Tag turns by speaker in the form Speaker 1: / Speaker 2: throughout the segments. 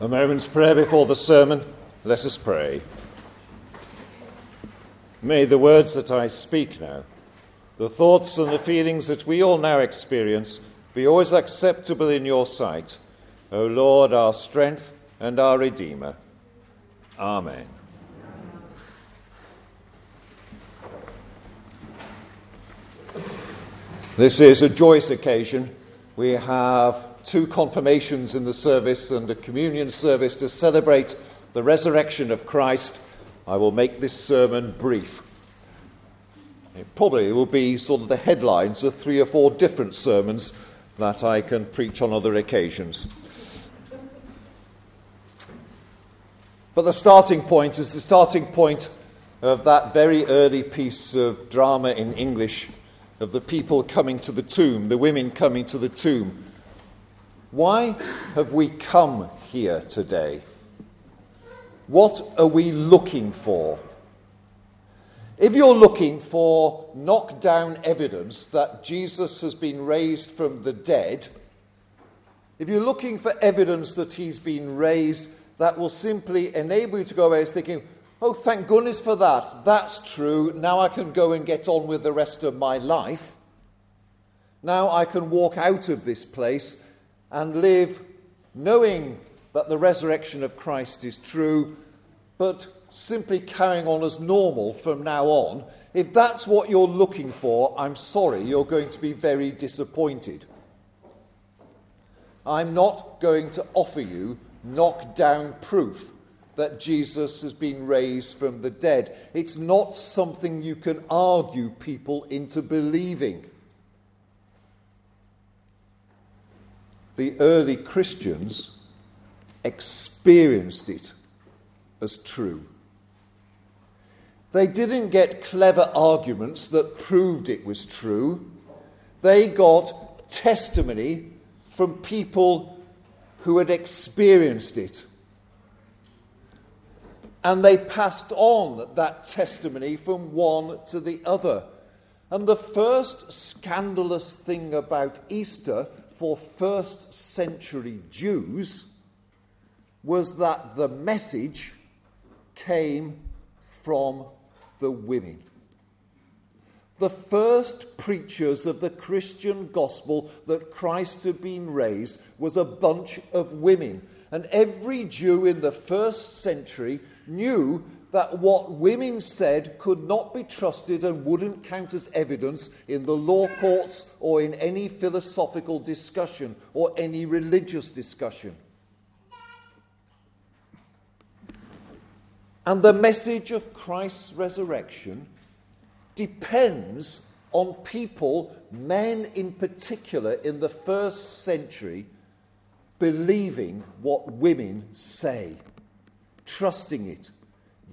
Speaker 1: A moment's prayer before the sermon. Let us pray. May the words that I speak now, the thoughts and the feelings that we all now experience, be always acceptable in your sight, O Lord, our strength and our Redeemer. Amen. This is a joyous occasion. We have two confirmations in the service and a communion service to celebrate the resurrection of Christ. I will make this sermon brief. It probably will be sort of the headlines of three or four different sermons that I can preach on other occasions. But the starting point is the starting point of that very early piece of drama in English of the people coming to the tomb, the women coming to the tomb. Why have we come here today? What are we looking for? If you're looking for knockdown evidence that Jesus has been raised from the dead, if you're looking for evidence that he's been raised that will simply enable you to go away thinking, oh, thank goodness for that, that's true, now I can go and get on with the rest of my life. Now I can walk out of this place and live knowing that the resurrection of Christ is true, but simply carrying on as normal from now on, if that's what you're looking for, I'm sorry, you're going to be very disappointed. I'm not going to offer you knockdown proof that Jesus has been raised from the dead. It's not something you can argue people into believing. The early Christians experienced it as true. They didn't get clever arguments that proved it was true. They got testimony from people who had experienced it. And they passed on that testimony from one to the other. And the first scandalous thing about Easter for first century Jews was that the message came from the women. The first preachers of the Christian gospel that Christ had been raised was a bunch of women. And every Jew in the first century knew that what women said could not be trusted and wouldn't count as evidence in the law courts or in any philosophical discussion or any religious discussion. And the message of Christ's resurrection depends on people, men in particular, in the first century, believing what women say, trusting it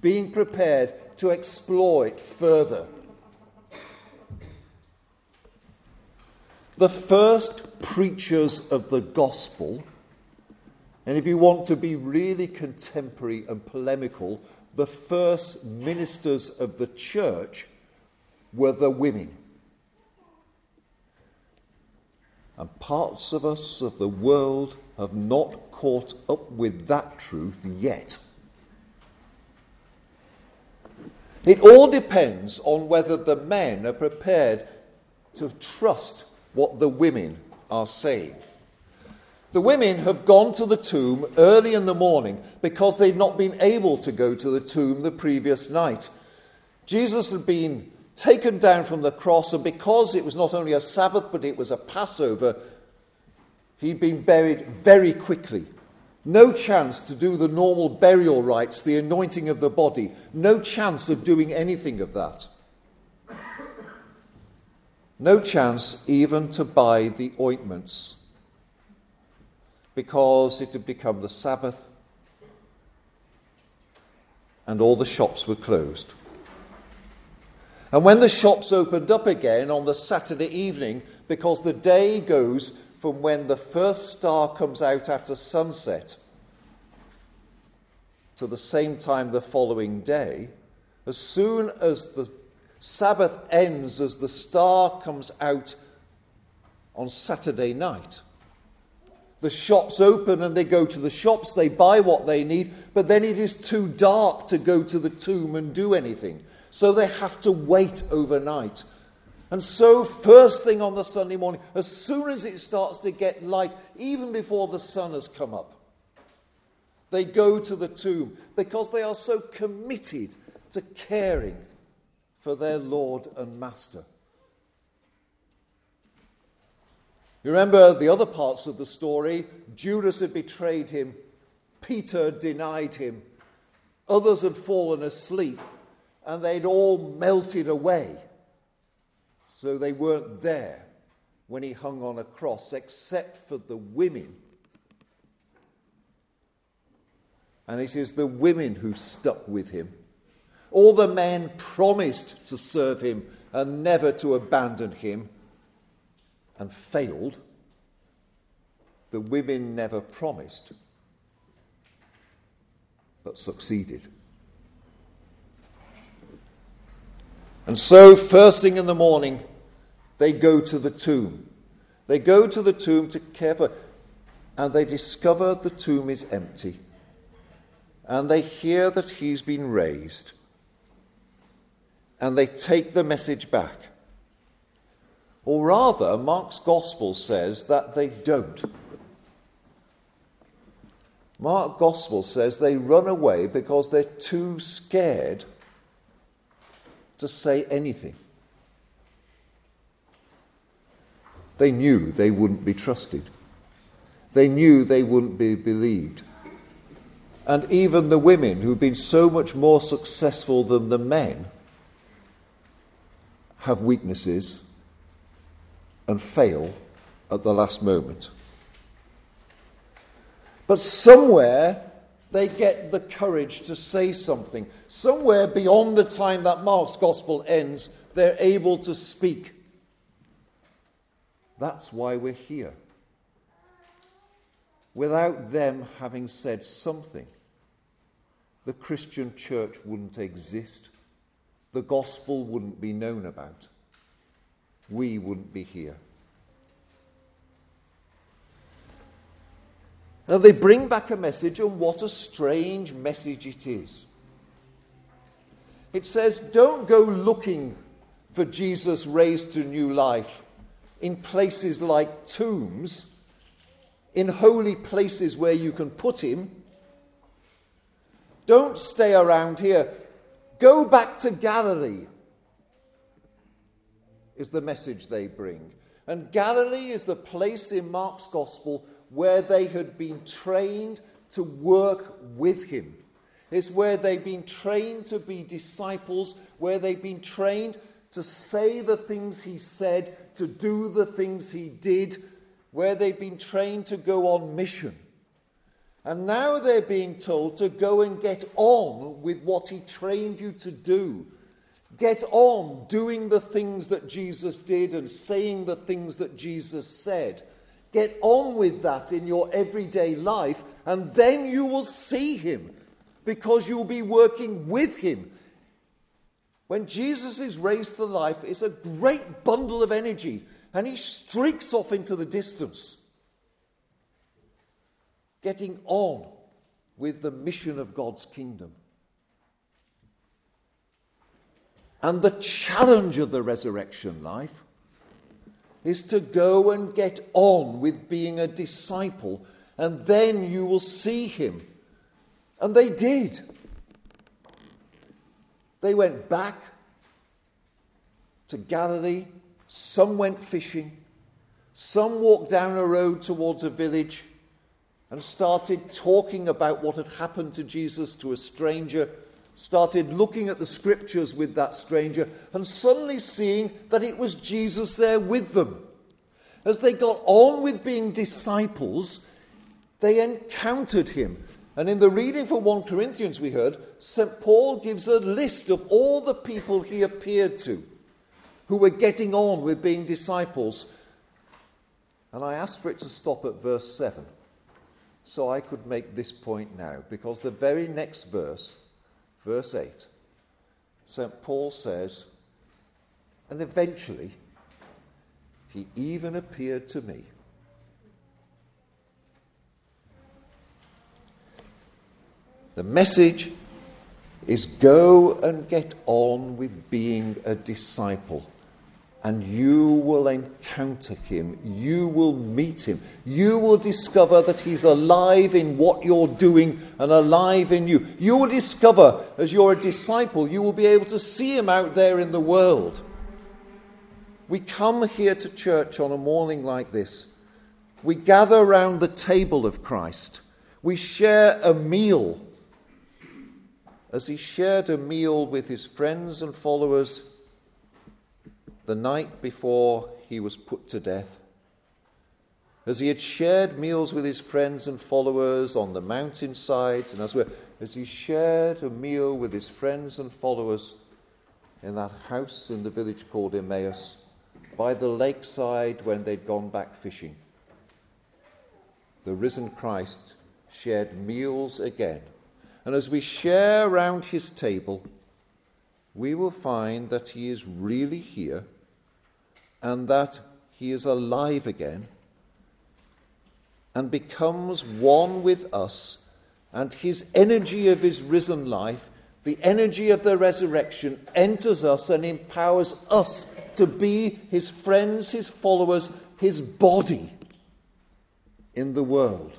Speaker 1: being prepared to explore it further. The first preachers of the gospel, and if you want to be really contemporary and polemical, the first ministers of the church were the women. And parts of us of the world have not caught up with that truth yet. It all depends on whether the men are prepared to trust what the women are saying. The women have gone to the tomb early in the morning because they'd not been able to go to the tomb the previous night. Jesus had been taken down from the cross, and because it was not only a Sabbath but it was a Passover, he'd been buried very quickly. No chance to do the normal burial rites, the anointing of the body. No chance of doing anything of that. No chance even to buy the ointments because it had become the Sabbath and all the shops were closed. And when the shops opened up again on the Saturday evening, because the day goes from when the first star comes out after sunset to the same time the following day, as soon as the Sabbath ends, as the star comes out on Saturday night, The shops open and they go to the shops, they buy what they need, but then it is too dark to go to the tomb and do anything. So they have to wait overnight. And so, first thing on the Sunday morning, as soon as it starts to get light, even before the sun has come up, they go to the tomb because they are so committed to caring for their Lord and Master. You remember the other parts of the story? Judas had betrayed him, Peter denied him, others had fallen asleep, and they'd all melted away. So they weren't there when he hung on a cross, except for the women. And it is the women who stuck with him. All the men promised to serve him and never to abandon him and failed, the women never promised but succeeded. And so, first thing in the morning, they go to the tomb. They go to the tomb to care for, and they discover the tomb is empty. And they hear that he's been raised. And they take the message back. Or rather, Mark's gospel says that they don't. Mark's gospel says they run away because they're too scared to say anything. They knew they wouldn't be trusted. They knew they wouldn't be believed. And even the women, who've been so much more successful than the men, have weaknesses and fail at the last moment. But somewhere they get the courage to say something. Somewhere beyond the time that Mark's gospel ends, they're able to speak. That's why we're here. Without them having said something, the Christian church wouldn't exist. The gospel wouldn't be known about we wouldn't be here. Now, they bring back a message, and what a strange message it is. It says, Don't go looking for Jesus raised to new life in places like tombs, in holy places where you can put him. Don't stay around here. Go back to Galilee is the message they bring. And Galilee is the place in Mark's gospel where they had been trained to work with him. It's where they've been trained to be disciples, where they've been trained to say the things he said, to do the things he did, where they've been trained to go on mission. And now they're being told to go and get on with what he trained you to do Get on doing the things that Jesus did and saying the things that Jesus said. Get on with that in your everyday life, and then you will see him because you'll be working with him. When Jesus is raised to life, it's a great bundle of energy, and he streaks off into the distance, getting on with the mission of God's kingdom. And the challenge of the resurrection life is to go and get on with being a disciple, and then you will see him. And they did. They went back to Galilee, some went fishing, some walked down a road towards a village and started talking about what had happened to Jesus to a stranger started looking at the scriptures with that stranger and suddenly seeing that it was Jesus there with them. As they got on with being disciples, they encountered him. And in the reading from 1 Corinthians, we heard, St. Paul gives a list of all the people he appeared to who were getting on with being disciples. And I asked for it to stop at verse 7 so I could make this point now, because the very next verse Verse 8. St. Paul says, And eventually, he even appeared to me. The message is go and get on with being a disciple and you will encounter him. You will meet him. You will discover that he's alive in what you're doing and alive in you. You will discover, as you're a disciple, you will be able to see him out there in the world. We come here to church on a morning like this. We gather around the table of Christ. We share a meal. As he shared a meal with his friends and followers the night before he was put to death, as he had shared meals with his friends and followers on the mountainsides, and as, as he shared a meal with his friends and followers in that house in the village called Emmaus, by the lakeside when they'd gone back fishing, the risen Christ shared meals again. And as we share round his table, we will find that he is really here and that he is alive again and becomes one with us, and his energy of his risen life, the energy of the resurrection, enters us and empowers us to be his friends, his followers, his body in the world.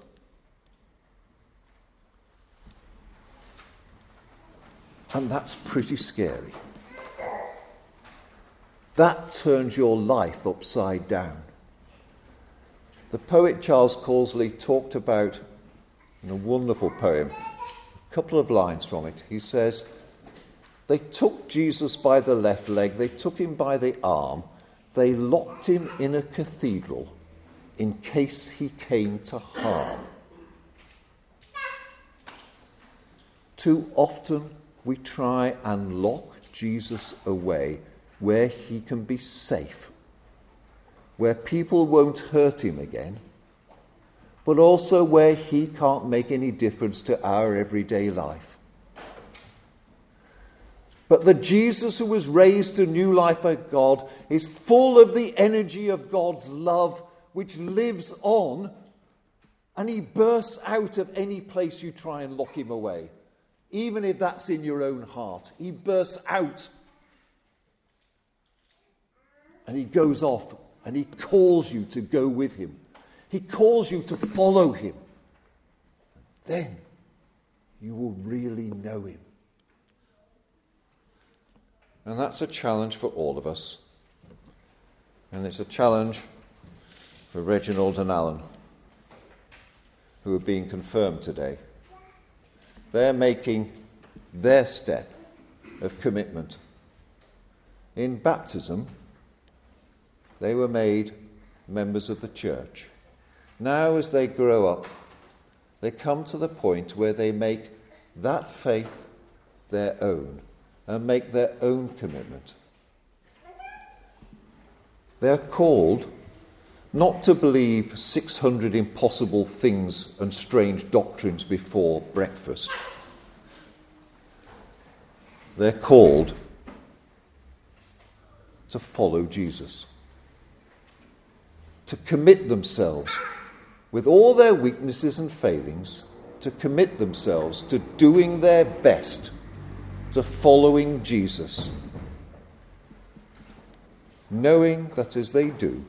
Speaker 1: And that's pretty scary. That turns your life upside down. The poet Charles Causley talked about in a wonderful poem, a couple of lines from it. He says, They took Jesus by the left leg, they took him by the arm, they locked him in a cathedral in case he came to harm. Too often we try and lock Jesus away where he can be safe, where people won't hurt him again, but also where he can't make any difference to our everyday life. But the Jesus who was raised to new life by God is full of the energy of God's love, which lives on, and he bursts out of any place you try and lock him away, even if that's in your own heart. He bursts out and he goes off and he calls you to go with him. He calls you to follow him. Then you will really know him. And that's a challenge for all of us. And it's a challenge for Reginald and Alan, who are being confirmed today. They're making their step of commitment. In baptism, they were made members of the church. Now, as they grow up, they come to the point where they make that faith their own and make their own commitment. They're called not to believe 600 impossible things and strange doctrines before breakfast. They're called to follow Jesus to commit themselves, with all their weaknesses and failings, to commit themselves to doing their best, to following Jesus, knowing that as they do,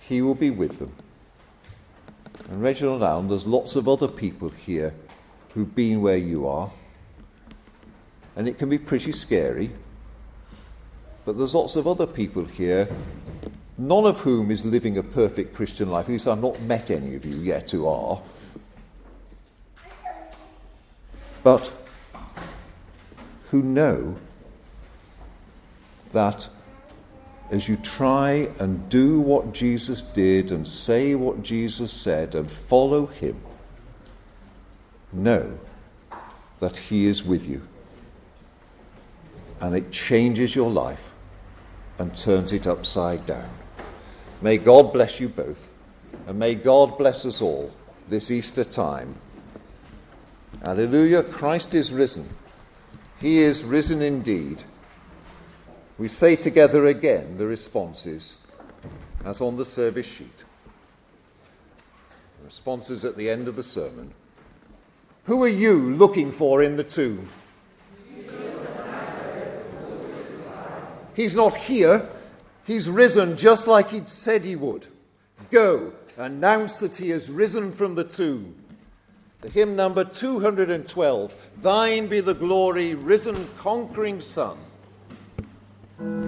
Speaker 1: He will be with them. And Reginald Alan, there's lots of other people here who've been where you are, and it can be pretty scary. But there's lots of other people here none of whom is living a perfect Christian life. At least I've not met any of you yet who are. But who know that as you try and do what Jesus did and say what Jesus said and follow him, know that he is with you. And it changes your life and turns it upside down. May God bless you both, and may God bless us all this Easter time. Alleluia, Christ is risen. He is risen indeed. We say together again the responses as on the service sheet. The responses at the end of the sermon. Who are you looking for in the tomb? He's not here. He's risen just like he'd said he would. Go, announce that he has risen from the tomb. The hymn number 212 Thine be the glory, risen conquering Son.